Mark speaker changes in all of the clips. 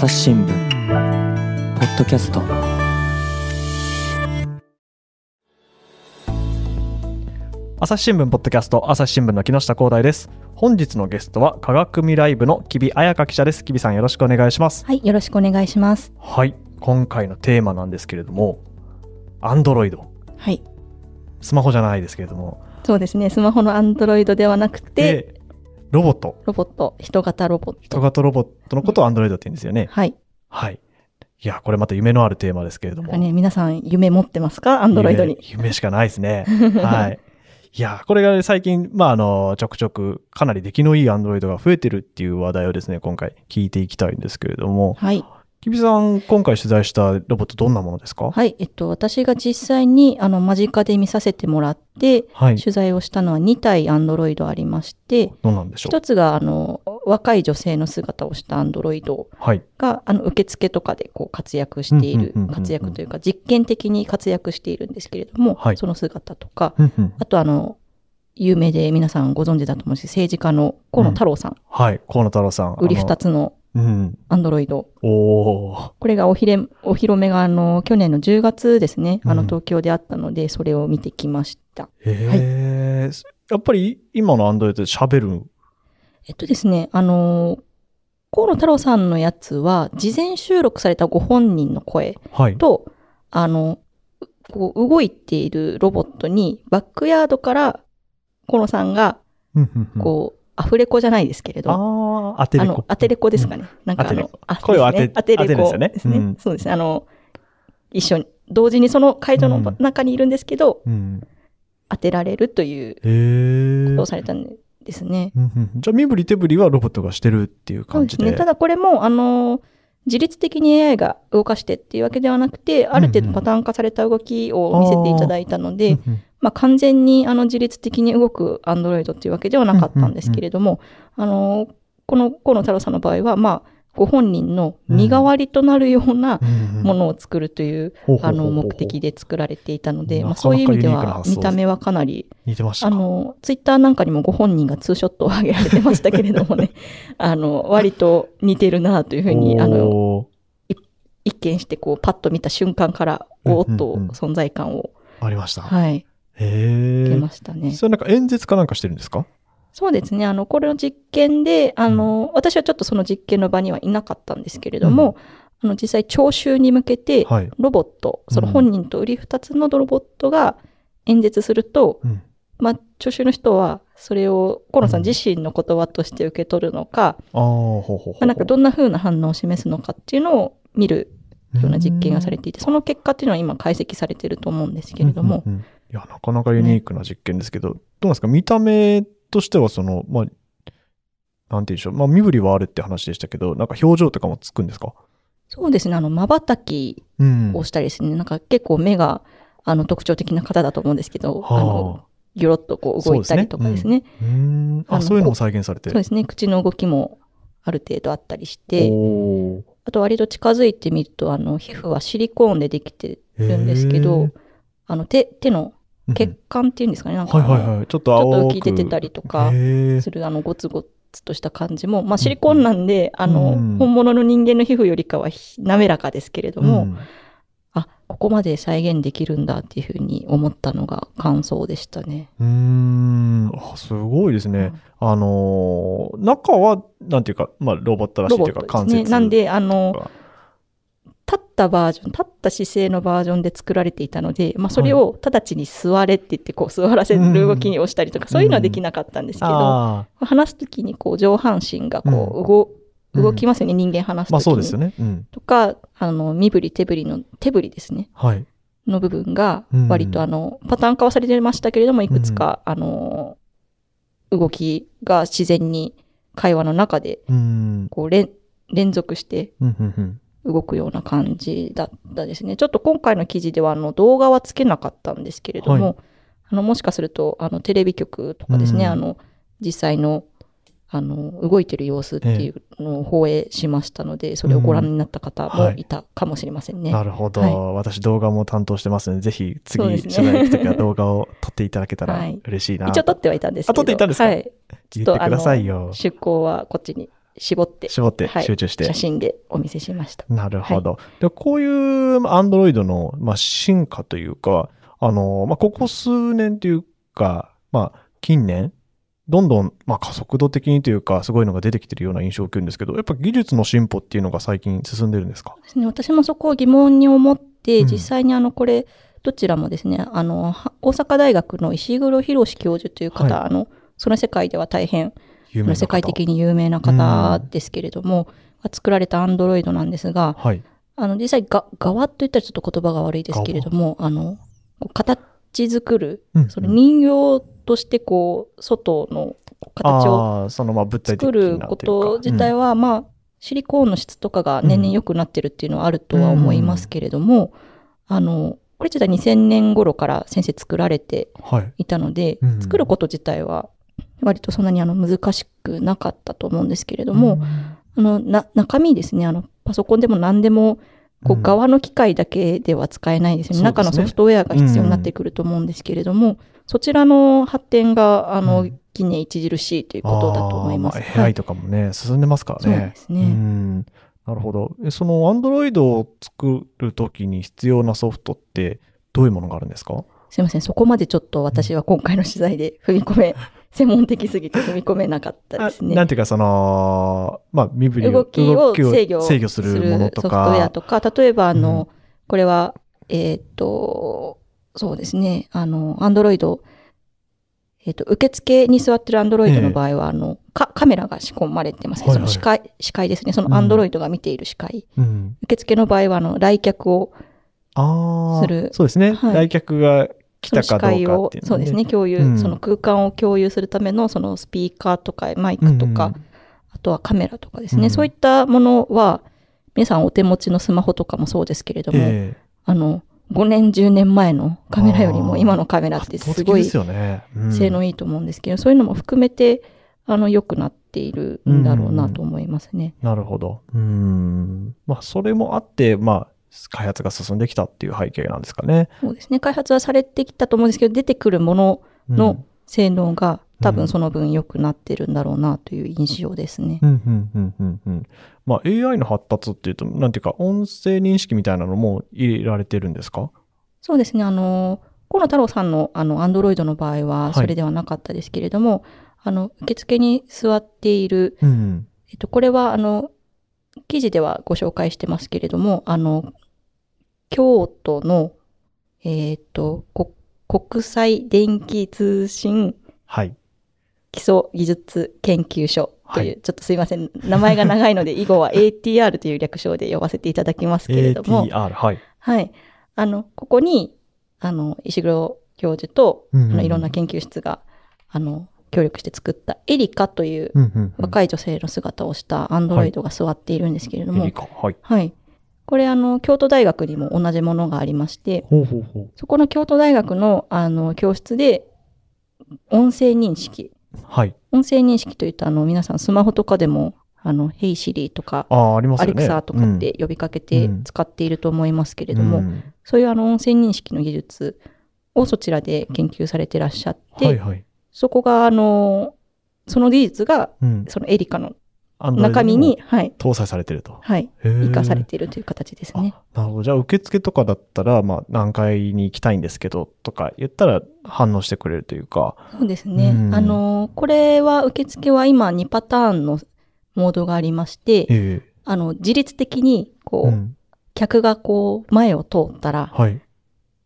Speaker 1: 朝日新聞ポッドキャスト
Speaker 2: 朝日新聞ポッドキャスト朝日新聞の木下光大です本日のゲストは科学未来部の木比彩香記者です木比さんよろしくお願いします
Speaker 3: はい、よろしくお願いします。
Speaker 2: はい今回のテーマなんですけれどもアンドロイド
Speaker 3: はい。
Speaker 2: スマホじゃないですけれども
Speaker 3: そうですね。スマホのアンドロイドではなくて、
Speaker 2: でロボット
Speaker 3: ロボット、人型ロボット。
Speaker 2: 人型ロボットのことをアンドロイドって言うんですよね、
Speaker 3: はい。
Speaker 2: はいいやこれまた夢のあるテーマですけれども
Speaker 3: ね、皆さん夢持ってますか？アンドロイドに。
Speaker 2: 夢夢しかないですね。はい。いや、これが最近、まあ、あの、ちょくちょくかなり出来のいいアンドロイドが増えてるっていう話題をですね、今回聞いていきたいんですけれども、
Speaker 3: はい。
Speaker 2: きびさん、今回取材したロボットどんなものですか？
Speaker 3: はい。えっと、私が実際に、あの、間近で見させてもらって、
Speaker 2: はい。
Speaker 3: 取材をしたのは2体アンドロイドありまして、
Speaker 2: どうなんでしょ
Speaker 3: 一つが、あの、若い女性の姿をしたアンドロイド
Speaker 2: うはい。
Speaker 3: が、あの、受付とかでこう活躍している
Speaker 2: うんうんうんうんうん、
Speaker 3: 活躍というか、実験的に活躍しているんですけれども、
Speaker 2: はい
Speaker 3: その姿とか、
Speaker 2: うんうん
Speaker 3: あとあの、有名で皆さんご存知だと思うし、政治家の河野太郎さん、
Speaker 2: はい。河野太郎さん。
Speaker 3: 売り二
Speaker 2: つ。
Speaker 3: つの
Speaker 2: うん。
Speaker 3: アンドロイド。これがおひれ、お披露目があの、去年の10月ですね、あの、
Speaker 2: うん
Speaker 3: 東京であったので、それを見てきました。
Speaker 2: へー。やっぱり今のアンドロイドで喋る？
Speaker 3: えっとですね、あの、河野太郎さんのやつは、事前収録されたご本人の声
Speaker 2: はい。
Speaker 3: と、あの、うこう動いているロボットに、バックヤードから河野さんが、
Speaker 2: うんうんうん
Speaker 3: こう、アフレコじゃないですけれど、
Speaker 2: あー、当てれこ
Speaker 3: あの、。当てレコですかね。なんかあの、あ
Speaker 2: 声を当て
Speaker 3: 当てレコ
Speaker 2: ですよね。うん
Speaker 3: そうですね。あの、一緒に、同時にその会場の中にいるんですけど、
Speaker 2: うん。
Speaker 3: 当てられるということを。されたんですね。
Speaker 2: うんうんじゃあ身振り手振りはロボットがしてるっていう感じで。
Speaker 3: ですね。ただこれも、あの、自律的に AI が動かしてっていうわけではなくて、ある程度パターン化された動きを見せていただいたので、
Speaker 2: うんうん
Speaker 3: まあ、完全にあの自律的に動く Android っていうわけではなかったんですけれども、あの、この河野太郎さんの場合は、まあ、ご本人の身代わりとなるようなものを作るという、あの、目的で作られていたので、まあ、そういう意味では、見た目はかなり、
Speaker 2: 似てましたか？
Speaker 3: あの、ツイッターなんかにもご本人がツーショットを上げられてましたけれどもね、あの、割と似てるなというふうに、あの、一見してこう、パッと見た瞬間から、おーっと存在感を、
Speaker 2: ありました。
Speaker 3: はい、受けま。したね。
Speaker 2: それなんか演説かなんかしてるんですか？
Speaker 3: そうですね。あの、これの実験で、あの、私はちょっとその実験の場にはいなかったんですけれども、あの、実際聴衆に向けて、
Speaker 2: はい。
Speaker 3: ロボット、その本人と売り二つのロボットが演説すると、
Speaker 2: うん
Speaker 3: まあ、聴衆の人は、それを河野さ
Speaker 2: うん
Speaker 3: ん自身の言葉として受け取るのか、
Speaker 2: ああ、ほうほうほう。
Speaker 3: まあ、なんかどんな風な反応を示すのかっていうのを見るような実験がされていて、その結果っていうのは今解析されていると思うんですけれども、
Speaker 2: うんうんうんいや、なかなかユニークな実験ですけど、どうなんですか？見た目としてはその、まあ、なんて言うんでしょう？まあ、身振りはあるって話でしたけど、なんか表情とかもつくんですか？
Speaker 3: そうですね、あの、瞬き
Speaker 2: うん。
Speaker 3: をしたりですね、なんか結構目が、あの、特徴的な方だと思うんですけど、あの、
Speaker 2: は
Speaker 3: ギョロッとこう動いたりとかですね。
Speaker 2: あ。うん。あ、
Speaker 3: あの
Speaker 2: そういうのも再現されて。
Speaker 3: そうですね、口の動きもある程度あったりして、あと割と近づいてみると、あの、皮膚はシリコーンでできてるんですけど、あの、手、手の
Speaker 2: うん
Speaker 3: 血管っていうんですかね、なんか
Speaker 2: はいはいはい。ちょっと
Speaker 3: 浮き出てたりとかするあの、ゴツゴツとした感じも、まあ、シリコーンなんで、あの、
Speaker 2: うん
Speaker 3: 本物の人間の皮膚よりかはひ滑らかですけれども、
Speaker 2: うん
Speaker 3: あ、ここまで再現できるんだっていうふうに思ったのが感想でしたね。
Speaker 2: うーん。あ、すごいですね。あのー中は、なんていうか、まあ、ロボットらしい
Speaker 3: ロ
Speaker 2: というか。関節。
Speaker 3: なんで、あの、
Speaker 2: が
Speaker 3: 立ったバージョン、立った姿勢のバージョンで作られていたので、まあ、それを直ちに座れって言って、こう、座らせる動きをしたりとか、そういうのはできなかったんですけど、
Speaker 2: あ
Speaker 3: 話すときに、こう、上半身が、こう、
Speaker 2: うん
Speaker 3: 動、きますよね、人間話
Speaker 2: あ。まあ、
Speaker 3: すときに。
Speaker 2: そうですよね。うん。
Speaker 3: とか、あの、身振り手振りの、手振りですね。
Speaker 2: はい。
Speaker 3: の部分が
Speaker 2: うん、
Speaker 3: 割とあの、パターン化はされてましたけれども、いくつか、あの、動きが自然に会話の中で、
Speaker 2: うん。
Speaker 3: こう、連、連続して動くような感じだったですね。ちょっと今回の記事では、あの、動画はつけなかったんですけれども、
Speaker 2: はい
Speaker 3: あの、もしかすると、あの、テレビ局とかですね、
Speaker 2: うん
Speaker 3: あの、実際の、あの、動いてる様子っていうのを放映しましたので、それをご覧になった方もいたかもしれませんね。
Speaker 2: なるほど、
Speaker 3: はい
Speaker 2: 私動画も担当してますので、ぜひ次、
Speaker 3: ね
Speaker 2: 取材行くときは動画を撮っていただけたら
Speaker 3: はい
Speaker 2: 嬉しいな。
Speaker 3: 一応撮ってはいたんですけど。
Speaker 2: あ撮っていたんですか？
Speaker 3: はい。
Speaker 2: 言ってくださいよ。
Speaker 3: 出向はこっちに絞って、
Speaker 2: 絞って
Speaker 3: はい
Speaker 2: 集中して。
Speaker 3: 写真でお見せしました。
Speaker 2: なるほど。でこういうアンドロイドの、まあ、進化というか、あの、まあ、ここ数年というか、まあ、近年、どんどん、まあ、加速度的にというか、すごいのが出てきてるような印象を受けるんですけど、やっぱ技術の進歩っていうのが最近進んでるんですか？
Speaker 3: ですね、私もそこを疑問に思って、
Speaker 2: うん
Speaker 3: 実際にあの、これ、どちらもですね、あの、は大阪大学の石黒博教授という方、
Speaker 2: はい
Speaker 3: あの、その世界では大変、世界的に有名な方ですけれども、が作られたアンドロイドなんですが、
Speaker 2: はい。
Speaker 3: あの、実際が、側と言ったらちょっと言葉が悪いですけれども、あの、形作る、
Speaker 2: うん
Speaker 3: その人形としてこう、外の形を作
Speaker 2: な
Speaker 3: ること自体
Speaker 2: は、
Speaker 3: は、まあ、シリコーンの質とかが年々良くなってるっていうのはあるとは思いますけれども、あの、これ自体2000年頃から先生作られて
Speaker 2: うんはい。
Speaker 3: いたので、
Speaker 2: うん。
Speaker 3: 作ること自体は割とそんなにあの難しくなかったと思うんですけれども、あの、な、中身ですね、あの、パソコンでも何でも、こ
Speaker 2: うん。
Speaker 3: う、側の機械だけでは使えないですよね。
Speaker 2: そうですね。
Speaker 3: 中のソフトウェアが必要になってくると思うんですけれども、そちらの発展が、あの、
Speaker 2: うん。
Speaker 3: 近年著しいということだと思います。
Speaker 2: まあ AI とかもね、進んでますからね。
Speaker 3: そうですね。
Speaker 2: ん。なるほど。えその Android を作るときに必要なソフトってどういうものがあるんですか？
Speaker 3: すいません、そこまでちょっと私は今回の取材で踏み込め、専門的すぎて踏み込めなかったですね。
Speaker 2: あなんていうか、その、まあ、身振りを
Speaker 3: 動きを制御
Speaker 2: 制御するものと
Speaker 3: ソフトウェア
Speaker 2: か。
Speaker 3: とか、例えばあの、これは、えーっと、そうですね、あの、アンドロイド、えーっと、受付に座ってるアンドロイドの場合は、あの、かカメラが仕込まれてますね。
Speaker 2: はいはい
Speaker 3: その視界、視界ですね。そ
Speaker 2: うん
Speaker 3: のアンドロイドが見ている視界。
Speaker 2: うん、
Speaker 3: 受付の場合は、あの、来客を、
Speaker 2: ああ、
Speaker 3: する
Speaker 2: そうですね。
Speaker 3: はい
Speaker 2: 来客が来
Speaker 3: その視
Speaker 2: たかどう
Speaker 3: 界を
Speaker 2: か
Speaker 3: そうですね、共有、
Speaker 2: うん。
Speaker 3: その空間を共有するための、そのスピーカーとかマイクとか、
Speaker 2: うん。
Speaker 3: あとはカメラとかですね、
Speaker 2: うん。
Speaker 3: そういったものは、皆さんお手持ちのスマホとかもそうですけれども、
Speaker 2: ええ。
Speaker 3: あの、5年、10年前のカメラよりも今のカメラってすごい性能いいと思うんですけど、そういうのも含めて、あの、良くなっているんだろうなと思いますね。
Speaker 2: なるほど。うん。まあ、それもあって、まあ、開発が進んできたっていう背景なんですかね。
Speaker 3: そうですね。開発はされてきたと思うんですけど、出てくるもの
Speaker 2: うん
Speaker 3: の性能が多
Speaker 2: うん
Speaker 3: 分その分良くなってるんだろうなという印象ですね。
Speaker 2: うん、うん、うん、うん、うん。まあ、AI の発達っていうと、なんていうか、音声認識みたいなのも入れられてるんですか？
Speaker 3: そうですね。あの、河野太郎さんのあの、アンドロイドの場合はそれではなかったですけれども、あの、受付に座っている、
Speaker 2: うん。
Speaker 3: えっと、これはあの、記事ではご紹介してますけれども、あの、京都の、えっと、こ国際電気通信
Speaker 2: はい。
Speaker 3: 基礎技術研究所という、
Speaker 2: は
Speaker 3: ちょっとすいません。名前が長いので、以後は ATR という略称で呼ばせていただきますけれども、
Speaker 2: ATR、はい。
Speaker 3: はい。あの、ここに、あの、石黒教授と、
Speaker 2: うんうん
Speaker 3: あのいろんな研究室が、あの、協力して作ったエリカという。若い女性の姿をしたアンドロイドが座っているんですけれども、
Speaker 2: エリカ。はい。
Speaker 3: はい。これ、あの、京都大学にも同じものがありまして、
Speaker 2: ほうほうほう。
Speaker 3: そこの京都大学の、あの、教室で、音声認識。
Speaker 2: はい。
Speaker 3: 音声認識といった、あの、皆さんスマホとかでも、あの、Hey Siri とか、
Speaker 2: ああ、ありますね。
Speaker 3: レクサとかって呼びかけて
Speaker 2: うん
Speaker 3: 使っていると思いますけれ
Speaker 2: うん、
Speaker 3: ども、
Speaker 2: うん
Speaker 3: そういうあの音声認識の技術をそちらで研究されてらっしゃって、
Speaker 2: はいはい。
Speaker 3: そこがあの、その技術が
Speaker 2: うん。
Speaker 3: そのエリカの中身に、はい、
Speaker 2: 搭載されてると。
Speaker 3: はい、生かされているという形ですね。
Speaker 2: なるほど。じゃあ、受付とかだったら、まあ、何階に行きたいんですけど、とか言ったら反応してくれるというか。
Speaker 3: そうですね。
Speaker 2: うん
Speaker 3: あの、これは受付は今2パターンのモードがありまして、
Speaker 2: ええ
Speaker 3: あの、自律的に、こう、
Speaker 2: うん。
Speaker 3: 客がこう、前を通ったら、
Speaker 2: はい。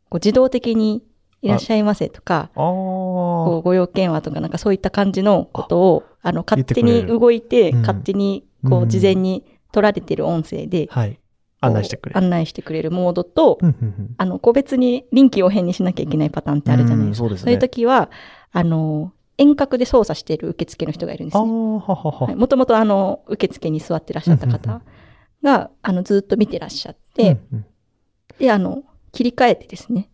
Speaker 3: こう自動的にいらっしゃいませとか。こうご用件はとか、なんかそういった感じのことを、あの、勝手に動いて、
Speaker 2: うん
Speaker 3: 勝手に、こう、
Speaker 2: うん
Speaker 3: 事前に取られてる音声で、
Speaker 2: はい。案内してくれる。
Speaker 3: 案内してくれるモードと、あの、個別に臨機応変にしなきゃいけないパターンってあるじゃないですか。
Speaker 2: うんそうですね。
Speaker 3: そういう時は、あの、遠隔で操作している受付の人がいるんですね。もともとあの、受付に座ってらっしゃった方が、あの、ずっと見てらっしゃって、
Speaker 2: うん
Speaker 3: で、あの、切り替えてですね、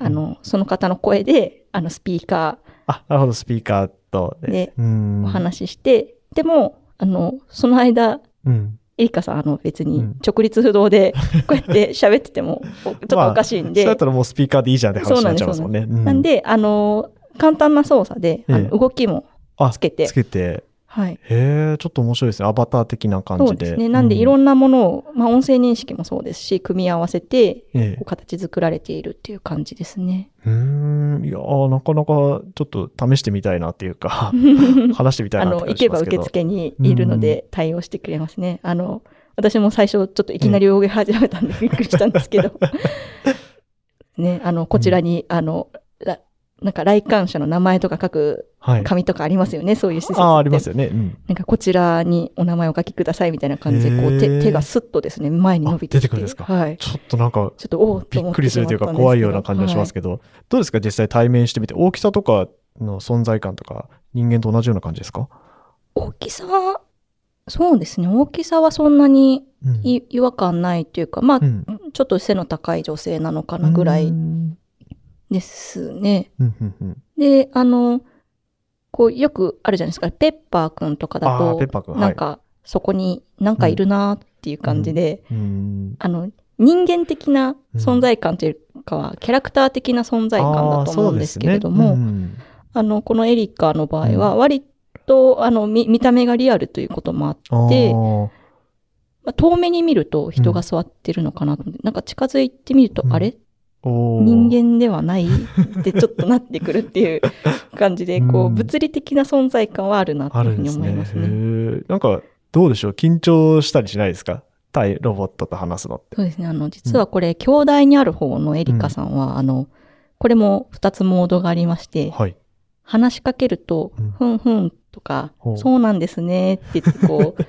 Speaker 3: あ、の、その方の声で、あの、スピーカ
Speaker 2: あ、なるほど、スピーカーとで。
Speaker 3: お話しして、でも、あの、その間、
Speaker 2: うん。
Speaker 3: エリカさん、あの、別に
Speaker 2: うん
Speaker 3: 直立不動で、こうやって喋ってても、お ちょっとおかしいんで、
Speaker 2: そうやったらもうスピーカーでいいじゃんって話になっちゃいますもんね。う
Speaker 3: なんで、あの、簡単な操作で、動きも
Speaker 2: あ
Speaker 3: つけて
Speaker 2: つけて。
Speaker 3: はい。
Speaker 2: へえ、ちょっと面白いですね。アバター的な感じで。
Speaker 3: そうですね。なんでいろ
Speaker 2: なん
Speaker 3: なものを、まあ音声認識もそうですし、組み合わせて、形作られているっていう感じですね。
Speaker 2: え。うーん。いやーなかなかちょっと試してみたいなっていうか、話してみたい
Speaker 3: あ
Speaker 2: なって
Speaker 3: の、行けば
Speaker 2: 感じしますけど。
Speaker 3: 受付にいるので対応してくれますね。あの、私も最初ちょっといきなり泳ぎ始めたんでびっくりしたんですけど。ね、あの、こちらに、あの、らなんか来館者の名前とか書く
Speaker 2: はい。
Speaker 3: 紙とかありますよね、そういう施設。
Speaker 2: ああ、ありますよね。うん。
Speaker 3: なんかこちらにお名前をお書きくださいみたいな感じで、こう手手がスッとですね、前に伸びて
Speaker 2: 出てくるんですか？
Speaker 3: はい。
Speaker 2: ちょっとなんか、
Speaker 3: ちょっとお
Speaker 2: びっくりするというか怖いような感じがしますけど、どうですか？実際対面してみて、大きさとかの存在感とか、人間と同じような感じですか？
Speaker 3: 大きさは、そうですね、大きさはそんなに
Speaker 2: うん。
Speaker 3: い違和感ないというか、まあ、
Speaker 2: うん。
Speaker 3: ちょっと背の高い女性なのかなぐら
Speaker 2: う
Speaker 3: い
Speaker 2: ん
Speaker 3: ですね。で、あの、こう、よくあるじゃないですか、ペッパーくんとかだとなんか、そこになんかいるなっていう感じで、
Speaker 2: うん
Speaker 3: あの、人間的な存在感というかは、キャラクター的な存在感だと思うんですけれども、
Speaker 2: あ
Speaker 3: の、このエリカの場合は、割と、あの、見、見た目がリアルということもあって、まあ、遠目に見ると人が座ってるのかなと思って、なんか近づいてみると、
Speaker 2: うん。
Speaker 3: あれ？人間ではないってちょっとなってくるっていう感じで、こう、
Speaker 2: うん
Speaker 3: 物理的な存在感はあるなというふうに。思いますね。
Speaker 2: へーなんか、どうでしょう？緊張したりしないですか？対ロボットと話すのって。
Speaker 3: そうですね。あの、実はこれ、兄弟にある方のエリカさんは、あの、これも2つモードがありまして、
Speaker 2: はい。
Speaker 3: 話しかけると
Speaker 2: うん、
Speaker 3: ふんふんとかそうなんですねって言って、こう、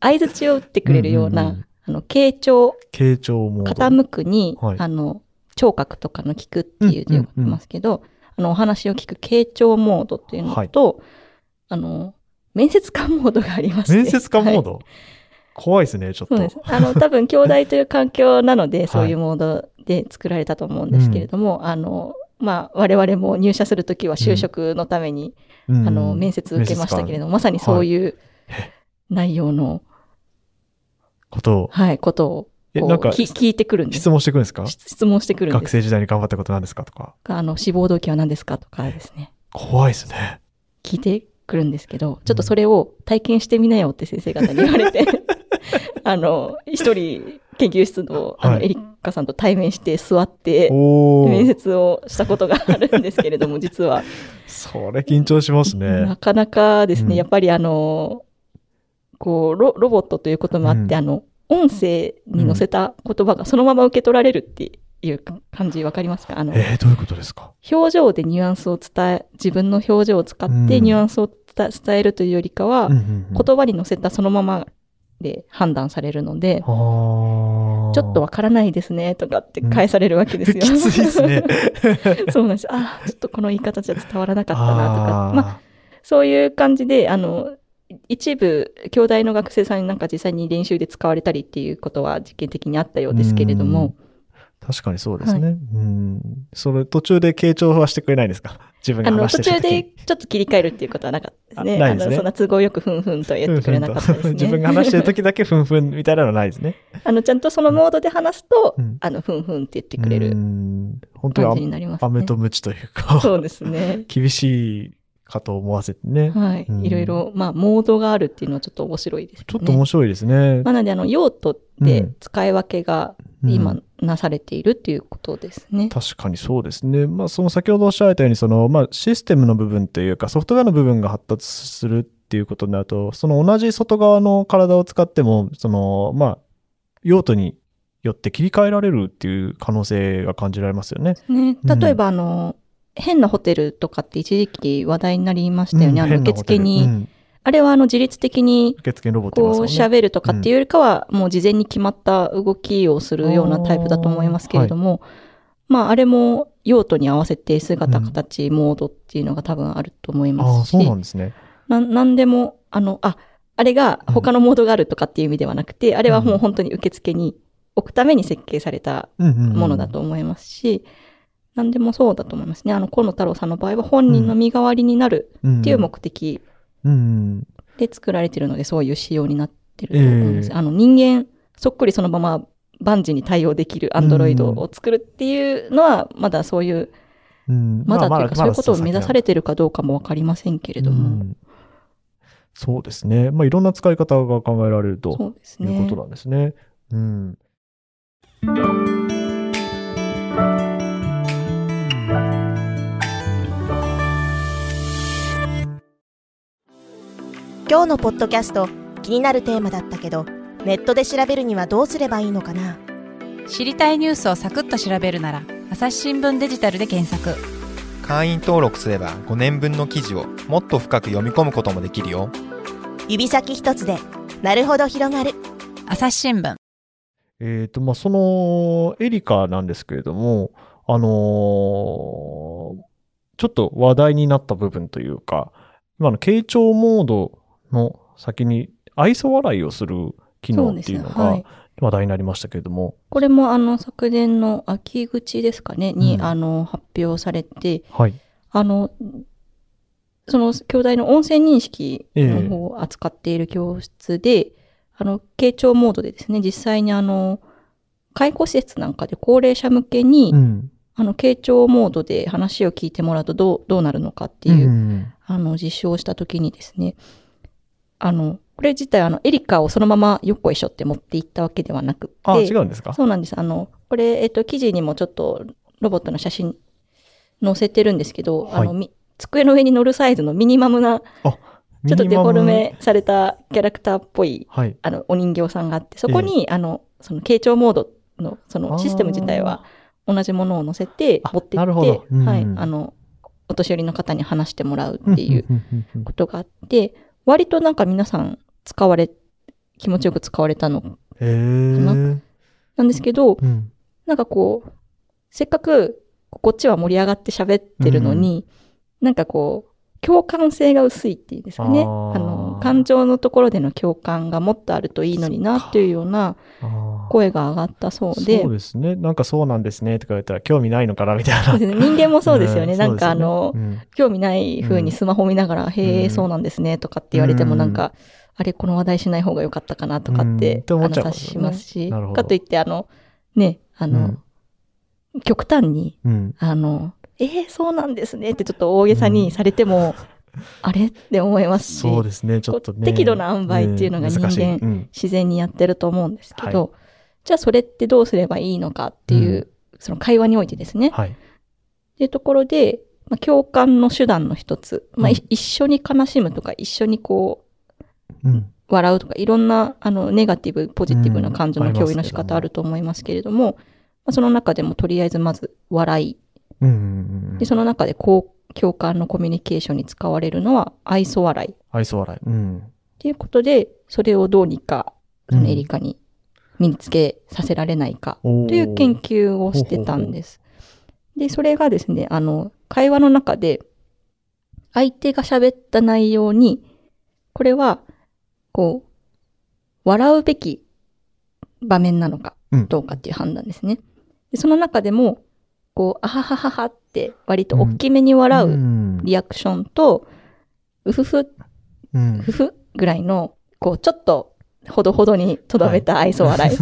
Speaker 3: 相槌を打ってくれるような、
Speaker 2: うんうんうん
Speaker 3: あの、傾聴、
Speaker 2: 傾聴モード。
Speaker 3: 傾くに、
Speaker 2: はい
Speaker 3: あの、聴覚とかの聞くっていう字を書きますけど、あの、お話を聞く傾聴モードっていうのと、あの、面接官モードがありまして。
Speaker 2: 面接官モー
Speaker 3: はい。
Speaker 2: ド、怖いですね、ちょっと。
Speaker 3: そうです。あの、多分、兄弟という環境なので、そういうモードで作られたと思うんですけれども、あの、まあ、我々も入社するときは就職のために、
Speaker 2: うん。
Speaker 3: あの、面接受けましたけれども、まさにそういう内容の、
Speaker 2: ことを。
Speaker 3: はい、ことを
Speaker 2: えなんか
Speaker 3: 聞いてくるんです
Speaker 2: 質。問してくるんですか？
Speaker 3: 質質問してくるんです。
Speaker 2: 学生時代に頑張ったことなんですかとか。
Speaker 3: あの、志望動機は何ですかとかですね。
Speaker 2: 怖いですね。
Speaker 3: 聞いてくるんですけど、ちょっとそれを体験してみなよって先生方に言われて、あの、一人研究室の、あの、
Speaker 2: はい
Speaker 3: エリカさんと対面して座って。面接をしたことがあるんですけれども、実は。
Speaker 2: それ緊張しますね
Speaker 3: な。かなかですね、
Speaker 2: うん
Speaker 3: やっぱりあの、こうロ、ロボットということもあって、
Speaker 2: うん
Speaker 3: あの、音声に載せた言葉がそのまま受け取られるっていう感じわかりますか？あの、
Speaker 2: えー、どういうことですか？
Speaker 3: 表情でニュアンスを伝え、自分の表情を使って
Speaker 2: うん
Speaker 3: ニュアンスを伝えるというよりかは、
Speaker 2: うんうんうん
Speaker 3: 言葉に載せたそのままで判断されるので、ちょっとわからないですね、とかって返されるわけですよ。
Speaker 2: きついですね。
Speaker 3: そうなんです。ああ、ちょっとこの言い方じゃ伝わらなかったな、とか。まあ、そういう感じで、あの、一部、兄弟の学生さんになんか実際に練習で使われたりっていうことは実験的にあったようですけれども、
Speaker 2: 確かにそうですね。うん。それ途中で傾聴はしてくれないんですか？自分が
Speaker 3: あの、
Speaker 2: 話して
Speaker 3: 途中
Speaker 2: る時に
Speaker 3: でちょっと切り替えるっていうことはなかったですね。
Speaker 2: あないですね
Speaker 3: の、そんな都合よくふんふんとは言ってくれなかったですね。
Speaker 2: 自分が話してる時だけふんふんみたいなのはないですね。
Speaker 3: あの、ちゃんとそのモードで話すと、
Speaker 2: うん
Speaker 3: あの、ふんふんって言ってくれ
Speaker 2: う
Speaker 3: る
Speaker 2: ん本当
Speaker 3: 感じ
Speaker 2: に
Speaker 3: になりますね。
Speaker 2: あ飴とムチというか、
Speaker 3: そうですね。
Speaker 2: 厳しいかと思わせてね。
Speaker 3: はい。
Speaker 2: うん
Speaker 3: いろいろ、まあ、モードがあるっていうのはちょっと面白いですね。
Speaker 2: ちょっと面白いですね。
Speaker 3: まあ、なので、あの、用途で使い分けが
Speaker 2: うん
Speaker 3: 今なされているっていうことですね。
Speaker 2: 確かにそうですね。まあ、その先ほどおっしゃられたように、その、まあ、システムの部分というか、ソフトウェアの部分が発達するっていうことになると、その同じ外側の体を使っても、その、まあ、用途によって切り替えられるっていう可能性が感じられますよね。
Speaker 3: ね、例えば、あの、変なホテルとかって一時期話題になりましたよね。
Speaker 2: うん
Speaker 3: あの、受付に。あれはあの、自律的に
Speaker 2: 受付ロボットいま
Speaker 3: こう。喋るとかっていうよりかは、もう事前に決まった動きをするようなタイプだと思いますけれども、まあ、あれも用途に合わせて姿、
Speaker 2: うん
Speaker 3: 形、モードっていうのが多分あると思いますし、
Speaker 2: そうなんですね。
Speaker 3: ななんでも、あの、あ、あれが他のモードがあるとかっていう意味ではなくて、あれはもう本当に受付に置くために設計された
Speaker 2: うんうんうん
Speaker 3: ものだと思いますし、なんでもそうだと思いますね。あの、河野太郎さんの場合は本人の身代わりになるっていう目的
Speaker 2: うんうん
Speaker 3: で作られているので、そういう仕様になってると思います。
Speaker 2: ええ
Speaker 3: あの、人間、そっくりそのまま万事に対応できるアンドロイドを作るっていうのは、まだそういう、
Speaker 2: うん
Speaker 3: まだというか、
Speaker 2: まあ
Speaker 3: そういうことを目指され
Speaker 2: て
Speaker 3: てるかどうかもわかりませんけれども。
Speaker 2: そうですね。まあ、いろんな使い方が考えられると。いうことなんですね。うん。
Speaker 4: 今日のポッドキャスト気になるテーマだったけどネットで調べるにはどうすればいいのかな。
Speaker 5: 知りたいニュースをサクッと調べるなら朝日新聞デジタルで検索。
Speaker 6: 会員登録すれば5年分の記事をもっと深く読み込むこともできるよ。
Speaker 4: 指先一つでなるほど広がる。
Speaker 5: 朝日新聞。
Speaker 2: えっ、と、まあ、その、エリカなんですけれども、あのーちょっと話題になった部分というか、今の傾聴モードの先に愛想笑いをする機能っていうのが話題になりましたけれども、
Speaker 3: これもあの昨年の秋口ですかね、に、
Speaker 2: うん。
Speaker 3: あの発表されて、
Speaker 2: はい。
Speaker 3: あの、その兄弟の音声認識の方を扱っている教室で、あの、傾聴モードでですね、実際にあの、介護施設なんかで高齢者向けに、
Speaker 2: うん。
Speaker 3: あの、傾聴モードで話を聞いてもらうとどう、どうなるのかっていう、
Speaker 2: ん。
Speaker 3: あの、実証をしたときにですね、あの、これ自体あの、エリカをそのままよっこいしょって持っていったわけではなくて、
Speaker 2: あ、違うんですか？
Speaker 3: そうなんです。あの、これ、えっと、記事にもちょっとロボットの写真載せてるんですけど、
Speaker 2: はい。
Speaker 3: あの、み机の上に乗るサイズのミニマムな、ちょっとデフォルメされたキャラクターっぽい、
Speaker 2: はい。
Speaker 3: あの、お人形さんがあって、そこに、あの、その、傾聴モードの、その、システム自体は同じものを載せて
Speaker 2: あ、
Speaker 3: 持ってってはい、あの、お年寄りの方に話してもらうっていうことがあって、割となんか皆さん使われ、気持ちよく使われたの
Speaker 2: うん。へー
Speaker 3: なんですけど、
Speaker 2: うん。
Speaker 3: なんかこう、せっかくこっちは盛り上がって喋ってるのに、なんかこう、共感性が薄いっていうんですかね。
Speaker 2: あ
Speaker 3: の、感情のところでの共感がもっとあるといいのになっていうような声が上がったそうで。
Speaker 2: そうですね。なんかそうなんですねとか言ったら興味ないのかなみたいな。
Speaker 3: そうですね。人間もそうですよね。
Speaker 2: ん
Speaker 3: なんかあの、
Speaker 2: そうですよね。
Speaker 3: 興味ない風にスマホ見ながら、へえ、
Speaker 2: うん。
Speaker 3: そうなんですねとかって言われてもなんか、あれ、この話題しない方が良かったかなとかっ
Speaker 2: うん。
Speaker 3: て、
Speaker 2: って思っちゃい
Speaker 3: あの察し
Speaker 2: ます
Speaker 3: し、かといって、あの、ね、あの、
Speaker 2: うん。
Speaker 3: 極端に、
Speaker 2: うんうん。
Speaker 3: あの、えー、そうなんですねってちょっと大げさにされても、あれって思いますし、
Speaker 2: そうですね。ちょっとね。
Speaker 3: 適度な塩梅っていうのが人間
Speaker 2: うん
Speaker 3: 自然にやってると思うんですけど、
Speaker 2: は
Speaker 3: じゃあそれってどうすればいいのかっていう、その会話においてですね。
Speaker 2: はい。
Speaker 3: っていうところで、まあ、共感の手段の一つ、まあ一緒に悲しむとか、一緒にこう、
Speaker 2: うん。
Speaker 3: 笑うとか、いろんな、あの、ネガティブ、ポジティブな感情
Speaker 2: うん
Speaker 3: の共有の仕方あると思いますけれども、まあ、その中でもとりあえずまず笑い、
Speaker 2: うんうんうん。
Speaker 3: で、その中でこう、共感のコミュニケーションに使われるのは愛想笑い。っ
Speaker 2: 愛想笑い。うん。
Speaker 3: ていうことで、それをどうにか、そ
Speaker 2: うん
Speaker 3: のエリカに身につけさせられないか、という研究をしてたんです。で、それがですね、あの、会話の中で、相手が喋った内容に、これは、こう、笑うべき場面なのか
Speaker 2: うん
Speaker 3: どうかっていう判断ですね。でその中でも、こう、あははははって割と大きめに笑
Speaker 2: う
Speaker 3: うんリアクションと、うふふ、
Speaker 2: うん
Speaker 3: ふふぐらいの、こう、ちょっとほどほどにとどめた愛想笑い。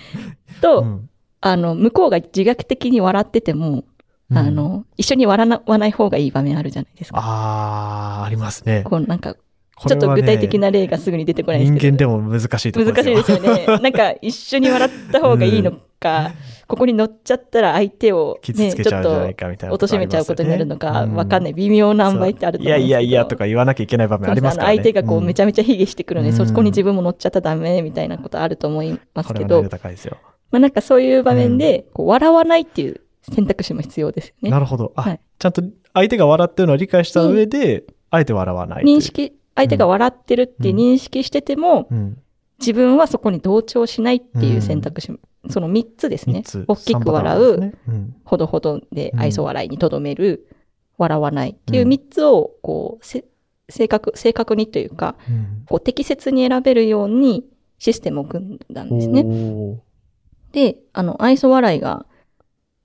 Speaker 3: と、
Speaker 2: うん
Speaker 3: あの、向こうが自虐的に笑ってても、
Speaker 2: うん
Speaker 3: あの、一緒に笑わない方がいい場面あるじゃないですか。
Speaker 2: あー、ありますね。
Speaker 3: こうなんか、ちょっと具体的な例がすぐに出てこないですけど。
Speaker 2: 人間でも難しいところ
Speaker 3: 難しいですよね。なんか、一緒に笑った方がいいのか、ここに乗っちゃったら相手を、
Speaker 2: 傷
Speaker 3: ね、
Speaker 2: つけちゃうんじゃないかみたいな
Speaker 3: 貶と貶めちゃうことになるのか、わかんない。
Speaker 2: い。
Speaker 3: 微妙な塩梅ってあると
Speaker 2: いや
Speaker 3: 思うんですけど。
Speaker 2: いやいやとか言わなきゃいけない場面ありますからね。
Speaker 3: 相手がこうめち
Speaker 2: ゃ
Speaker 3: ゃめちゃ卑下してくるので、
Speaker 2: うん
Speaker 3: そこに自分も乗っちゃったらダメみたいなことあると思いますけど
Speaker 2: 高いですよ。
Speaker 3: まあなんかそういう場面で、こう笑わないっていう選択肢も必要ですよね。
Speaker 2: なるほど。あ、
Speaker 3: はい
Speaker 2: ちゃんと相手が笑ってるのを理解した上で、あえて笑わない。
Speaker 3: 認識、相手が笑ってるって認識してても、
Speaker 2: うん。
Speaker 3: 自分はそこに同調しないっていう選択肢、その3つですね。大きく笑う、
Speaker 2: ね。うん。
Speaker 3: ほどほどで
Speaker 2: うん
Speaker 3: 愛想笑いにとどめる、笑わないっていう3つを、こう、せ正確、正確にというか、
Speaker 2: うん。
Speaker 3: こう適切に選べるようにシステムを組んだんですね。で、あの、愛想笑いが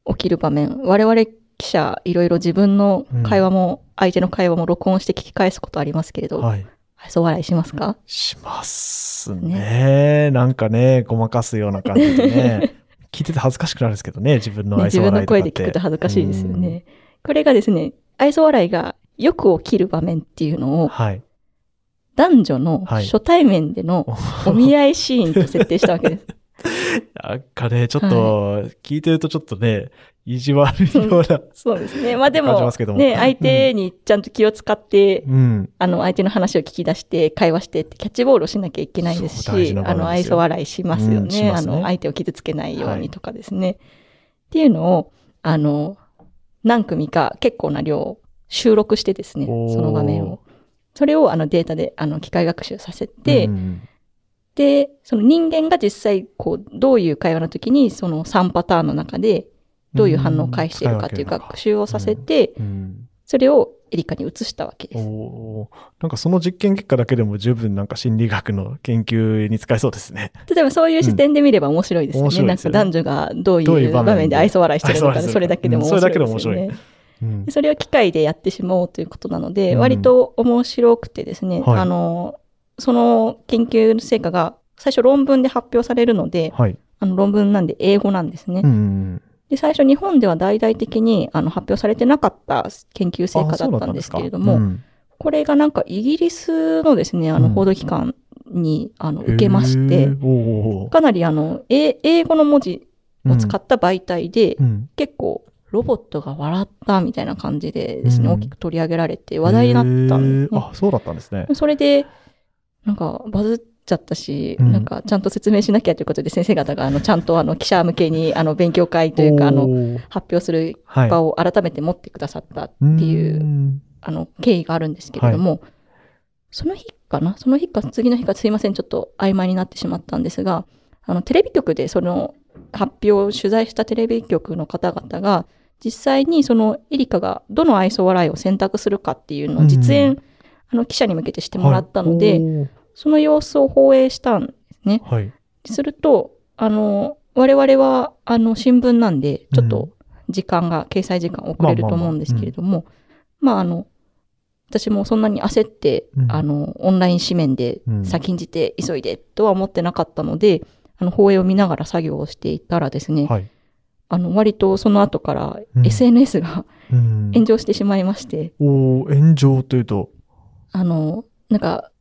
Speaker 3: 起きる場面、我々記者、いろいろ自分の会話も、相手の会話も録音して聞き返すことありますけれど、
Speaker 2: はい。
Speaker 3: 愛想笑いしますか？
Speaker 2: しますね。なんかね、ごまかすような感じでね。聞いてて恥ずかしくなるんですけどね、自分の
Speaker 3: ね、
Speaker 2: 愛
Speaker 3: 自分の
Speaker 2: 想笑いとかって
Speaker 3: 声で聞くと恥ずかしいですよね。これがですね、愛想笑いがよく起きる場面っていうのを、
Speaker 2: はい。
Speaker 3: 男女の
Speaker 2: はい
Speaker 3: 初対面でのお見合いシーンと設定したわけです。
Speaker 2: なんかね、ちょっと、聞いてるとちょっとね、意地悪いような。
Speaker 3: そうですね。まあでもね、相手にちゃんと気を使って、
Speaker 2: うん。
Speaker 3: あの、相手の話を聞き出して、会話してって、キャッチボールをしなきゃいけないですし、あの、愛想笑いしますよ
Speaker 2: うんし
Speaker 3: ね。あの、相手を傷つけないよう
Speaker 2: はい
Speaker 3: にとかですね。っていうのを、あの、何組か結構な量収録してですね、その場面を。それをあのデータであの機械学習させて、
Speaker 2: うん
Speaker 3: で、その人間が実際、こう、どういう会話の時に、その3パターンの中で、どういう反応を返しているかっていう学習をさせて、
Speaker 2: うん
Speaker 3: それをエリカに移したわけです。
Speaker 2: なんかその実験結果だけでも十分なんか心理学の研究に使えそうですね。
Speaker 3: 例えばそういう視点で見れば面白いですよね。なんか
Speaker 2: 面白いですよね
Speaker 3: 男女がどう
Speaker 2: いう
Speaker 3: 場
Speaker 2: 場面で
Speaker 3: 愛想笑いしてるのかそれだけでも面白いですよね。
Speaker 2: うん
Speaker 3: でそれを機械でやってしまおうということなので、
Speaker 2: うん
Speaker 3: 割と面白くてですね、
Speaker 2: はい
Speaker 3: あの、その研究成果が最初論文で発表されるので、
Speaker 2: はい。
Speaker 3: あの論文なんで英語なんですね。
Speaker 2: うん。
Speaker 3: で、最初日本では大々的にあの発表されてなかった研究成果だったんですけれども、
Speaker 2: うん
Speaker 3: これがなんかイギリスのですね、あの
Speaker 2: うん。
Speaker 3: 報道機関に、あの受けまして、かなりあの、え英語の文字を使った媒体で、
Speaker 2: うん。
Speaker 3: 結構ロボットが笑ったみたいな感じでですね、
Speaker 2: うん。
Speaker 3: 大きく取り上げられて話題になったんです
Speaker 2: へ
Speaker 3: ね
Speaker 2: ー。あ、そうだったんですね。
Speaker 3: それで、なんかバズっちゃったし、
Speaker 2: うん。
Speaker 3: なんかちゃんと説明しなきゃということで先生方があのちゃんとあの記者向けにあの勉強会というかあの発表する
Speaker 2: はい
Speaker 3: 場を改めて持ってくださったっていう、
Speaker 2: ん
Speaker 3: あの経緯があるんですけれども、その日かな？その日か次の日かすいません、ちょっと曖昧になってしまったんですが、あのテレビ局でその発表を取材したテレビ局の方々が、実際にそのエリカがどの愛想笑いを選択するかっていうのを実演、
Speaker 2: うん。
Speaker 3: あの記者に向けてしてもらったので、
Speaker 2: はい
Speaker 3: その様子を放映したんですね。
Speaker 2: はい。
Speaker 3: すると、あの、我々は、あの、新聞なんで、ちょっと時間が、掲載時間遅れると思うんですけれども、まあ、あの、私もそんなに焦って、
Speaker 2: うん。
Speaker 3: あの、オンライン紙面で
Speaker 2: うん。
Speaker 3: 先んじて急いでとは思ってなかったので、あの、放映を見ながら作業をしていたらですね、
Speaker 2: はい。
Speaker 3: あの、割とその後から
Speaker 2: うん。
Speaker 3: SNS が
Speaker 2: うん。
Speaker 3: 炎上してしまいまして、
Speaker 2: おー炎上というと、
Speaker 3: あの、なんか、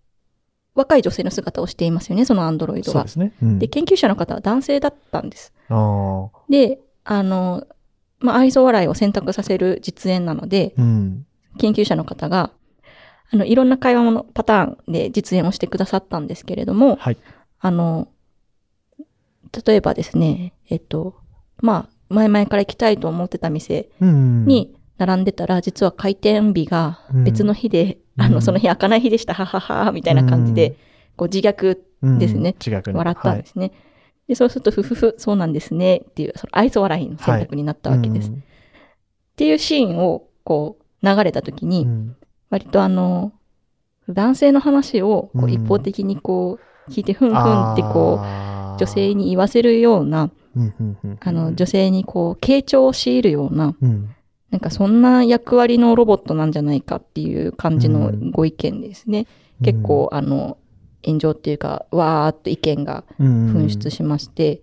Speaker 3: 若い女性の姿をしていますよね、そのアンドロイドが
Speaker 2: そうで。すね。うん
Speaker 3: で、研究者の方は男性だったんです。で、あの、まあ、愛想笑いを選択させる実演なので、
Speaker 2: うん。
Speaker 3: 研究者の方が、あの、いろんな会話のパターンで実演をしてくださったんですけれども、
Speaker 2: はい。
Speaker 3: あの、例えばですね、えっと、まあ、前々から行きたいと思ってた店
Speaker 2: うん。
Speaker 3: に並んでたら、実は開店日が別の日で、
Speaker 2: うん
Speaker 3: あの、その日開かない日でした、ははは、みたいな感じで、
Speaker 2: うん。
Speaker 3: こう自虐
Speaker 2: うん
Speaker 3: ですね。
Speaker 2: 違くね
Speaker 3: 笑ったんですね。で、そうすると、ふふふ、そうなんですね、っていう、その愛想笑いの選択になったわけです。
Speaker 2: はい
Speaker 3: っていうシーンを、こう、流れた時に、
Speaker 2: うん。
Speaker 3: 割とあの、男性の話を、こ
Speaker 2: う
Speaker 3: うん。一方的にこう、聞いて、ふんふんってこう、女性に言わせるような、あの、女性にこう、傾聴を強いるような、
Speaker 2: うん
Speaker 3: なんかそんな役割のロボットなんじゃないかっていう感じの
Speaker 2: うん。
Speaker 3: ご意見ですね。結構、あの、炎上っていうか、わーっと意見が
Speaker 2: うん。
Speaker 3: 噴出しまして、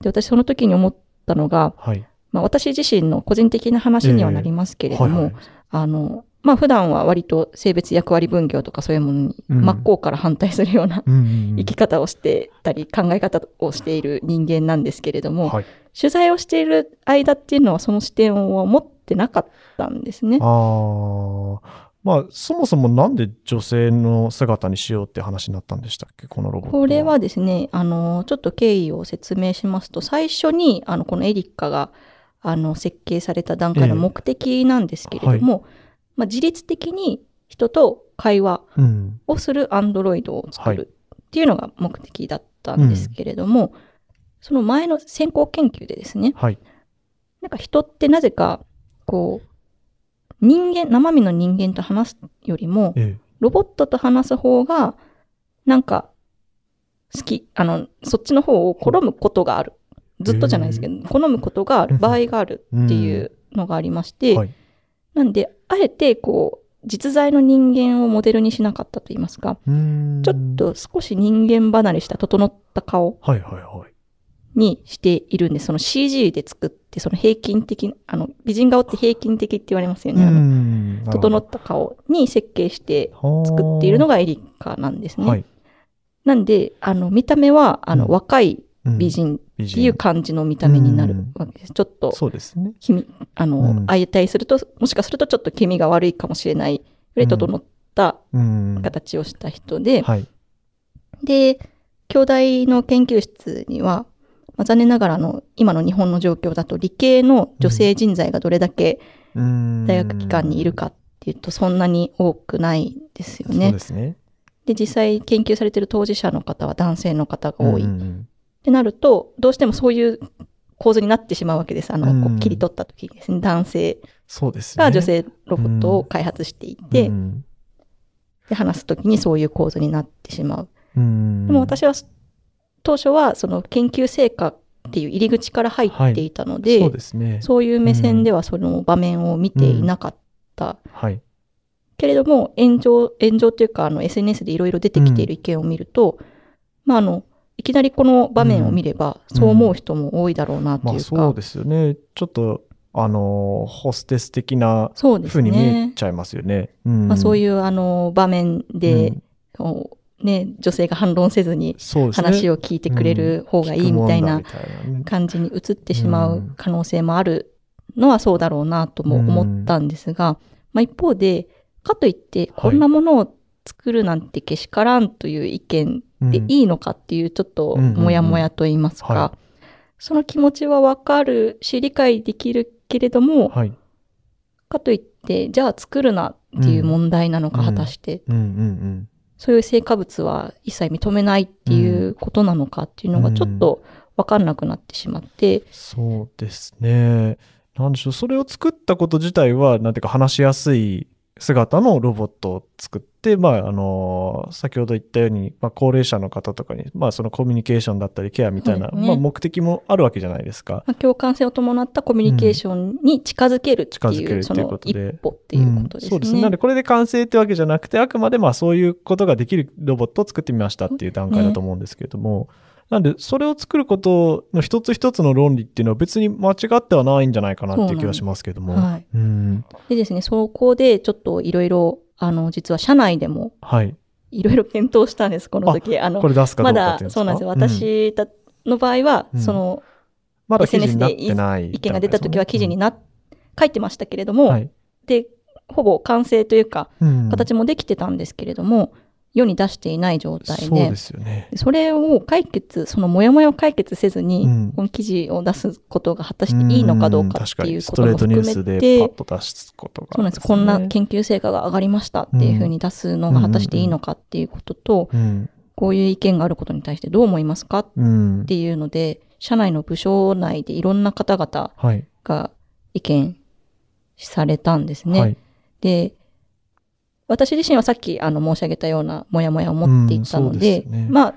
Speaker 3: で、私その時に思ったのが、
Speaker 2: はい。
Speaker 3: まあ私自身の個人的な話にはなりますけれども、
Speaker 2: はい。はい
Speaker 3: あの、まあ普段は割と性別役割分業とかそういうものに
Speaker 2: うん。
Speaker 3: 真っ向から反対するような
Speaker 2: うんうんうん。
Speaker 3: 生き方をしてたり考え方をしている人間なんですけれども、
Speaker 2: はい。
Speaker 3: 取材をしている間っていうのはその視点を持ってなかったんですね。
Speaker 2: ああ。まあ、そもそもなんで女性の姿にしようって話になったんでしたっけ？このロボット。
Speaker 3: これは、ですね、あの、ちょっと経緯を説明しますと、最初に、あの、このエリッカが、あの、設計された段階の目的なんですけれども、まあ、自律的に人と会話
Speaker 2: うん。
Speaker 3: をするアンドロイドを作るっていうのが目的だったんですけれども、その前の先行研究でですね、
Speaker 2: はい。
Speaker 3: なんか人ってなぜか、こう、人間、生身の人間と話すよりも、
Speaker 2: え
Speaker 3: ロボットと話す方が、なんか、好き。あの、そっちの方を好むことがある。ずっとじゃないですけど、好むことがある、場合があるっていうのがありまして、
Speaker 2: え。はい。
Speaker 3: なんで、あえて、こう、実在の人間をモデルにしなかったと言いますか、
Speaker 2: うーん
Speaker 3: ちょっ。と少し人間離れした整った顔
Speaker 2: はいはいはい。
Speaker 3: にしているんです。その CG で作って、その平均的、あの、美人顔って平均的って言われますよね。あの
Speaker 2: ん
Speaker 3: 整った顔に設計して作っているのがエリカなんですね。
Speaker 2: はい。
Speaker 3: なんで、あの、見た目は、あの、
Speaker 2: うん
Speaker 3: 若い
Speaker 2: うん
Speaker 3: 美人
Speaker 2: 美
Speaker 3: っていう感じの見た目になる
Speaker 2: うん
Speaker 3: わけです。ちょっと、
Speaker 2: そうですね。
Speaker 3: あの、
Speaker 2: うん
Speaker 3: 相対すると、もしかするとちょっと気味が悪いかもしれないぐらい整った
Speaker 2: うん。
Speaker 3: 形をした人で、
Speaker 2: はい。
Speaker 3: で、兄弟の研究室には、まあ、残念ながらあの、今の日本の状況だと理系の女性人材がどれだけ大
Speaker 2: 大
Speaker 3: 学機関にいるかっていうとそんなに多くないですよ
Speaker 2: そう
Speaker 3: ね。
Speaker 2: ですね。
Speaker 3: で、実際研究されている当事者の方は男性の方が多い。ってなると、どうしてもそういう構図になってしまうわけです。あの、こ
Speaker 2: う
Speaker 3: 切り取った時にですね、男性。が女性ロボットを開発していて、
Speaker 2: うん
Speaker 3: で、話す時にそういう構図になってしまう。
Speaker 2: うん
Speaker 3: でも私は当初はその研究成果っていう入り口から入っていたので、
Speaker 2: そうですね。
Speaker 3: そういう目線ではその場面を見ていなかった。
Speaker 2: はい。
Speaker 3: けれども、炎上、炎上っていうか、あの、SNS でいろいろ出てきている意見を見ると、まあ、あの、いきなりこの場面を見れば、
Speaker 2: うん
Speaker 3: そう思う人も多いだろうなっていうか、
Speaker 2: まあそうですよね。ちょっと、あの、ホステス的な
Speaker 3: そう
Speaker 2: に見え
Speaker 3: ね。
Speaker 2: ちゃいますよね。うん
Speaker 3: まあ、そういう、あの、場面で、
Speaker 2: うん
Speaker 3: ね、女性が反論せずに。話を聞いてくれる方がいいみたいな感じに移ってしまう可能性もあるのはそうだろうなとも思ったんですが、まあ一方で、かといって、こんなものを作るなんてけしからんという意見でい。いのかっていうちょっと
Speaker 2: うん。
Speaker 3: もやもやと言いますか、
Speaker 2: は
Speaker 3: その気持ちはわかるし理解できるけれども、
Speaker 2: はい。
Speaker 3: かといって、じゃあ作るなっていう問題なのか、
Speaker 2: うん。
Speaker 3: 果たして、
Speaker 2: うんうん
Speaker 3: そういう成果物は一切認めないっていうことなのかっていうのがちょっとわかんなくなってしまって、
Speaker 2: そうですね。なんでしょう。それを作ったこと自体は、なんていうか話しやすい姿のロボットを作って、まあ、あの、先ほど言ったように、まあ、高齢者の方とかに、まあ、そのコミュニケーションだったりケアみたいな、
Speaker 3: ね
Speaker 2: まあ、目的もあるわけじゃないですか。
Speaker 3: まあ、共感性を伴ったコミュニケーションに近づけるっていう、
Speaker 2: 近づけるっていうことで
Speaker 3: 歩っていうことですね。
Speaker 2: んそうですね。なので、これで完成ってわけじゃなくて、あくまでまあそういうことができるロボットを作ってみましたっていう段階だと思うんですけれども、なんで、それを作ることの一つ一つの論理っていうのは別に間違ってはないんじゃないかなっていう気がしますけども。
Speaker 3: はい。
Speaker 2: うん。
Speaker 3: でですね、そこでちょっといろいろ、あの、実は社内でも
Speaker 2: はい。
Speaker 3: いろいろ検討したんです、この時。あの
Speaker 2: こ、れ出すかど
Speaker 3: ま
Speaker 2: うかっていうんですか
Speaker 3: だそうなんですよ。
Speaker 2: ん
Speaker 3: 私たの場合は、
Speaker 2: うん
Speaker 3: その、
Speaker 2: まだ
Speaker 3: SNS で
Speaker 2: てない、
Speaker 3: 意見が出た時は記事にな、書いてましたけれども、
Speaker 2: はい。
Speaker 3: で、ほぼ完成というか、
Speaker 2: うん
Speaker 3: 形もできてたんですけれども、世に出していない状態で
Speaker 2: そうで、すよね。
Speaker 3: それを解決、そのモヤモヤを解決せずに、
Speaker 2: うん
Speaker 3: この記事を出すことが果たしていいのかどうかっていうことも
Speaker 2: ん確かにストレートニュース
Speaker 3: 含めて、
Speaker 2: と出すことが、
Speaker 3: そうなんです。こんな研究成果が上がりましたっていうふうに出すのが果たしていいのかっていうことと、
Speaker 2: うん。
Speaker 3: こういう意見があることに対してどう思いますかっ
Speaker 2: うん。
Speaker 3: ていうので、社内の部署内でいろんな方々
Speaker 2: はい。
Speaker 3: が意見されたんですね。
Speaker 2: はい。
Speaker 3: で、私自身はさっきあの申し上げたようなモヤモヤを持っていたので、
Speaker 2: うんですね
Speaker 3: まあ、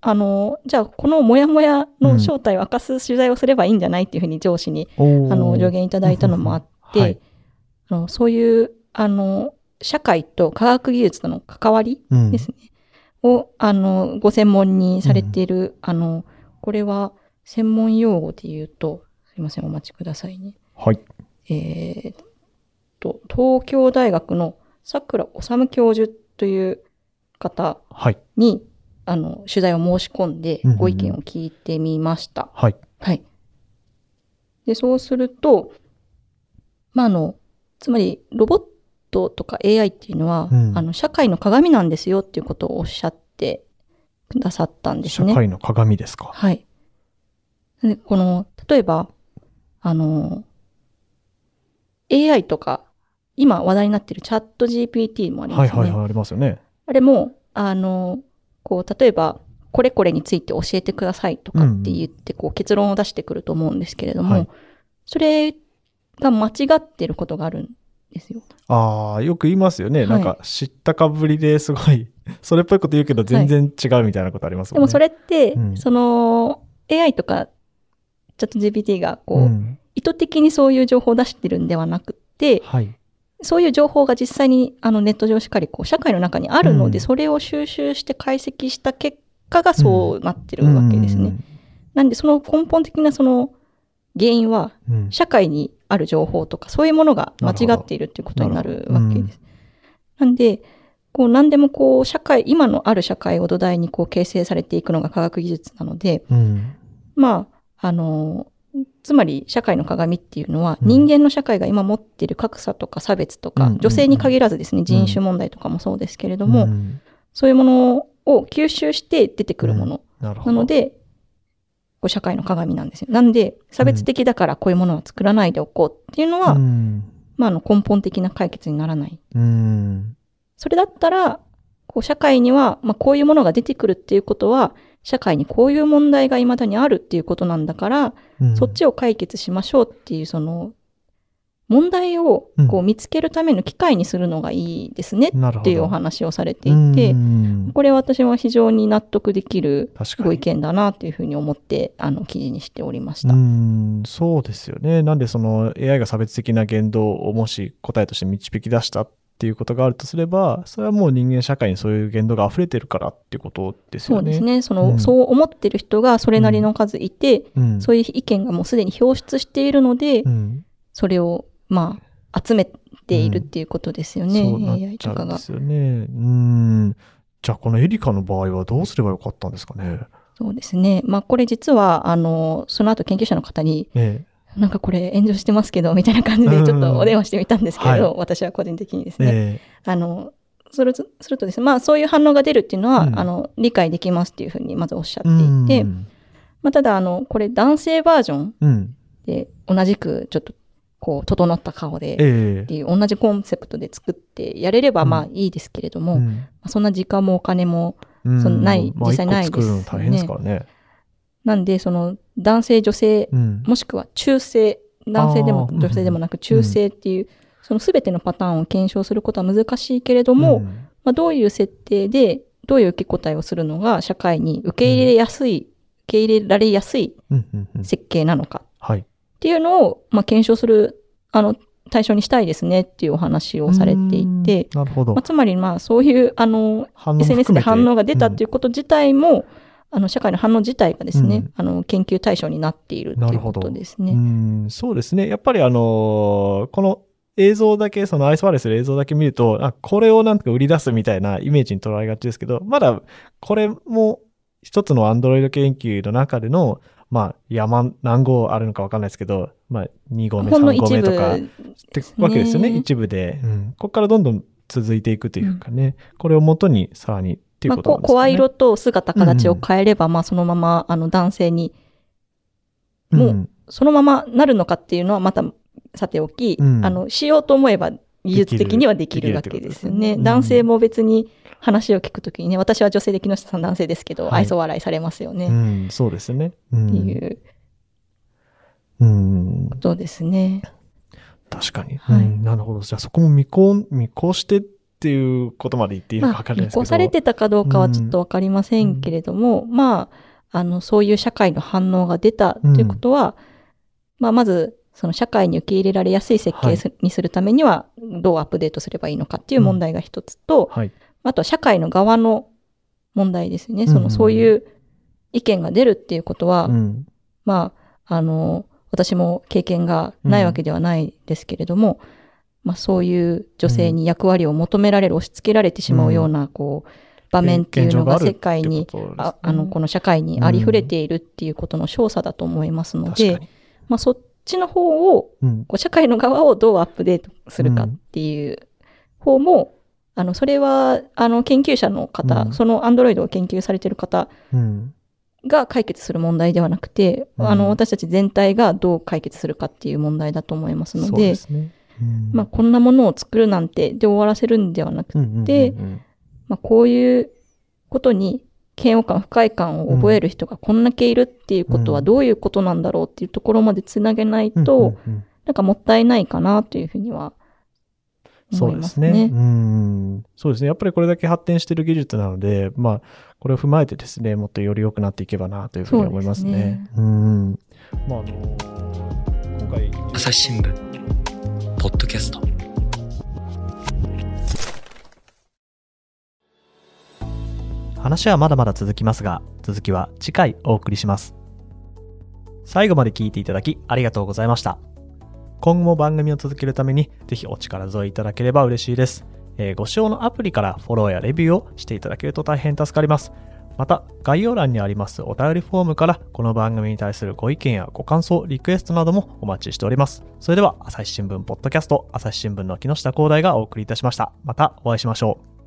Speaker 3: あの、じゃあこのモヤモヤの正体を明かす取材をすればいいんじゃないっていうふうに上司に、あの、助言いただいたのもあって、
Speaker 2: はい
Speaker 3: あのそういう、あの、社会と科学技術との関わり
Speaker 2: うん
Speaker 3: ですね。を、あの、ご専門にされている、あの、これは専門用語で言うと、すいません、お待ちくださいね。
Speaker 2: はい。
Speaker 3: えーっと、東京大学の桜治教授という方
Speaker 2: はい。
Speaker 3: に、あの、取材を申し込んでご意見を聞いてみました。
Speaker 2: はい。
Speaker 3: はい。で、そうすると、まあ、あの、つまり、ロボットとか AI っていうのは、
Speaker 2: うん
Speaker 3: あの、社会の鏡なんですよっていうことをおっしゃってくださったんですね。
Speaker 2: 社会の鏡ですか。
Speaker 3: はい。で、この、例えば、あの、AI とか、今話題になっているチャット GPT もありますよね。
Speaker 2: はいはいはい、ありますよね。
Speaker 3: あれも、あの、こう、例えば、これこれについて教えてくださいとかって言って、こう、結論を出してくると思うんですけれども、
Speaker 2: はい
Speaker 3: それが間違ってることがあるんですよ。
Speaker 2: ああ、よく言いますよね。
Speaker 3: はい
Speaker 2: なんか、知ったかぶりですごい、それっぽいこと言うけど全然違うみたいなことありますもんね。
Speaker 3: でもそれって、
Speaker 2: うん
Speaker 3: その、AI とか、チャット GPT が、こう、
Speaker 2: うん
Speaker 3: 意図的にそういう情報を出してるんではなくて、
Speaker 2: はい。
Speaker 3: そういう情報が実際にあのネット上しっかりこう社会の中にあるので、
Speaker 2: うん
Speaker 3: それを収集して解析した結果がそうなってるわけですね。
Speaker 2: うん
Speaker 3: なんでその根本的なその原因は
Speaker 2: うん
Speaker 3: 社会にある情報とかそういうものが間違っているっていうことになるわけです。なんで、こう何でもこう社会、今のある社会を土台にこう形成されていくのが科学技術なので、
Speaker 2: うん。
Speaker 3: まあ、あの、つまり社会の鏡っていうのは、
Speaker 2: うん。
Speaker 3: 人間の社会が今持っている格差とか差別とか、
Speaker 2: うん。
Speaker 3: 女性に限らずですね、人種問題とかもそうですけれども、
Speaker 2: うん。
Speaker 3: そういうものを吸収して出てくるもの。
Speaker 2: な
Speaker 3: ので、こう社会の鏡なんですよ。なんで、差別的だからこういうものは作らないでおこうっていうのは、
Speaker 2: うん、
Speaker 3: まあ、あの根本的な解決にならない。
Speaker 2: うん。
Speaker 3: それだったら、こう社会には、まあ、こういうものが出てくるっていうことは、社会にこういう問題が未だにあるっていうことなんだから、
Speaker 2: うん。
Speaker 3: そっちを解決しましょうっていう、その、問題をこう見つけるための機会にするのがいいですねっていうお話をされていて
Speaker 2: う、ん。
Speaker 3: これは私は非常に納得できるご意見だなというふうに思って、あの、記事にしておりまし
Speaker 2: う
Speaker 3: た。
Speaker 2: ん、そうですよね。なんでその AI が差別的な言動をもし答えとして導き出したっていうことがあるとすれば、それはもう人間社会にそういう言動が溢れてるからっていうことですよね。
Speaker 3: そうですね。その、
Speaker 2: うん
Speaker 3: そう思ってる人がそれなりの数いて、
Speaker 2: うん。
Speaker 3: そういう意見がもうすでに表出しているので、
Speaker 2: うん。
Speaker 3: それを、まあ、集めているっていうことですよね、
Speaker 2: そうなっ
Speaker 3: AI とかが
Speaker 2: で。すよね。うん。じゃあこのエリカの場合はどうすればよかったんですかね。
Speaker 3: そうですね。まあ、これ実は、あの、その後研究者の方に、
Speaker 2: え
Speaker 3: なんかこれ炎上してますけど、みたいな感じでちょっとお電話してみたんですけど、
Speaker 2: うんはい。
Speaker 3: 私は個人的にです
Speaker 2: え。
Speaker 3: ね。
Speaker 2: え
Speaker 3: あの、それとするとですね、まあそういう反応が出るっていうのは、
Speaker 2: うん。
Speaker 3: あの、理解できますっていうふうにまずおっしゃ
Speaker 2: え
Speaker 3: っていて、
Speaker 2: うん。
Speaker 3: まあただあの、これ男性バージョン
Speaker 2: うん。
Speaker 3: で同じくちょっとこう、整った顔で、
Speaker 2: ええ。
Speaker 3: っていう同じコンセプトで作ってやれれば
Speaker 2: うん。
Speaker 3: まあいいですけれども、ま
Speaker 2: うん。
Speaker 3: あそんな時間もお金も、
Speaker 2: うん。
Speaker 3: そのない
Speaker 2: まあ
Speaker 3: 実際ない
Speaker 2: 一個作るの大変ですからね。
Speaker 3: なんでその男性女性、
Speaker 2: うん。
Speaker 3: もしくは中性、男性でも女性でもなく中性っていう、その全てのパターンを検証することは難しいけれども、
Speaker 2: うん。
Speaker 3: まあ、どういう設定で、どういう受け答えをするのが社会に受け入れやすい、受け入れられやすい
Speaker 2: うんうんうん。
Speaker 3: 設計なのか
Speaker 2: はい。
Speaker 3: っていうのを、まあ、検証する、あの、対象にしたいですねっていうお話をされていて、
Speaker 2: うん。なるほど。
Speaker 3: まあ、。つまりまあそういう、あの、SNS で反応が出たっていうこと自体も、あの、社会の反応自体がですね、
Speaker 2: うん
Speaker 3: あの、研究対象になっているっていうことですね。
Speaker 2: うん、そうですね。やっぱりあのーこの映像だけ、そのアイスバレスの映像だけ見ると、あ、これをなんとか売り出すみたいなイメージに捉えがちですけど、まだこれも一つのアンドロイド研究の中での、まあ、山何号あるのかわかんないですけど、まあ、2号目、3号目とか、ってわけですよね、一部で。うん。ここからどんどん続いていくというかね、これをもとにさらにっていう
Speaker 3: まあ、
Speaker 2: ことなんですかね。
Speaker 3: こ声色と姿形を変えれば、まあ、そのまま、あの、男性に、もうそのままなるのかっていうのはまたさておき、
Speaker 2: うん
Speaker 3: あの、しようと思えば技術的にはできるわけですよね。
Speaker 2: ねうん
Speaker 3: 男性も別に話を聞くときにね、私は女性で木下さん男性ですけど、
Speaker 2: はい
Speaker 3: 愛想笑いされますよね。
Speaker 2: う
Speaker 3: っ
Speaker 2: ん、そうですね。うん
Speaker 3: ていう
Speaker 2: うん
Speaker 3: ことですね。
Speaker 2: 確かに。
Speaker 3: はい
Speaker 2: うんなるほど。じゃあそこも見越見越してっていうことまで言っていいのか
Speaker 3: まあ、
Speaker 2: 分かんないですけど。
Speaker 3: 見越されてたかどうかはちょっとわかりませんけれども、まあ、あの、そういう社会の反応が出たということは、まあ、まず、その社会に受け入れられやすい設計すにするためには、どうアップデートすればいいのかっていう問題が一つと、
Speaker 2: はい。
Speaker 3: あとは社会の側の問題ですね。その、
Speaker 2: うんうん
Speaker 3: そういう意見が出るっていうことは、
Speaker 2: うん。
Speaker 3: まあ、あの、私も経験がないわけではないですけれども、まあそういう女性に役割を求められる、押し付けられてしまうような、こう、場面っていうのが世界に、ああの、この社会にありふれているっていうことの少佐だと思いますので、まあそっちの方を、
Speaker 2: うん。
Speaker 3: こう社会の側をどうアップデートするかっていう方も、あの、それは、あの、研究者の方、
Speaker 2: うん
Speaker 3: そのアンドロイドを研究されている方
Speaker 2: うん。
Speaker 3: が解決する問題ではなくて、
Speaker 2: うん
Speaker 3: あの、私たち全体がどう解決するかっていう問題だと思いますの
Speaker 2: そう
Speaker 3: で、
Speaker 2: ですね。うん
Speaker 3: まあ、こんなものを作るなんてで終わらせるんではなくて、
Speaker 2: うんうんうん
Speaker 3: でまあ、こういうことに嫌悪感、不快感を覚える人がこんだけいるっていうことは
Speaker 2: うん
Speaker 3: どういうことなんだろうっていうところまでつなげない
Speaker 2: うん
Speaker 3: と、
Speaker 2: うんうん
Speaker 3: なんかもったいないかなというふうには
Speaker 2: そう
Speaker 3: 思いますす
Speaker 2: でね。
Speaker 3: ね。
Speaker 2: うん。そうですね。やっぱりこれだけ発展している技術なので、まあ、これを踏まえてですね、もっとより良くなっていけばなというふうに思いますね。うん。まあ、あの今回、
Speaker 1: 朝日新聞ポッドキャスト
Speaker 2: 話はまだまだ続きますが、続きは次回お送りします。最後まで聞いていただきありがとうございました。今後も番組を続けるために、ぜひお力添えいただければ嬉しいです。えーご使用のアプリからフォローやレビューをしていただけると大変助かります。また、概要欄にありますお便りフォームから、この番組に対するご意見やご感想、リクエストなどもお待ちしております。それでは、朝日新聞ポッドキャスト、朝日新聞の木下光大がお送りいたしました。またお会いしましょう。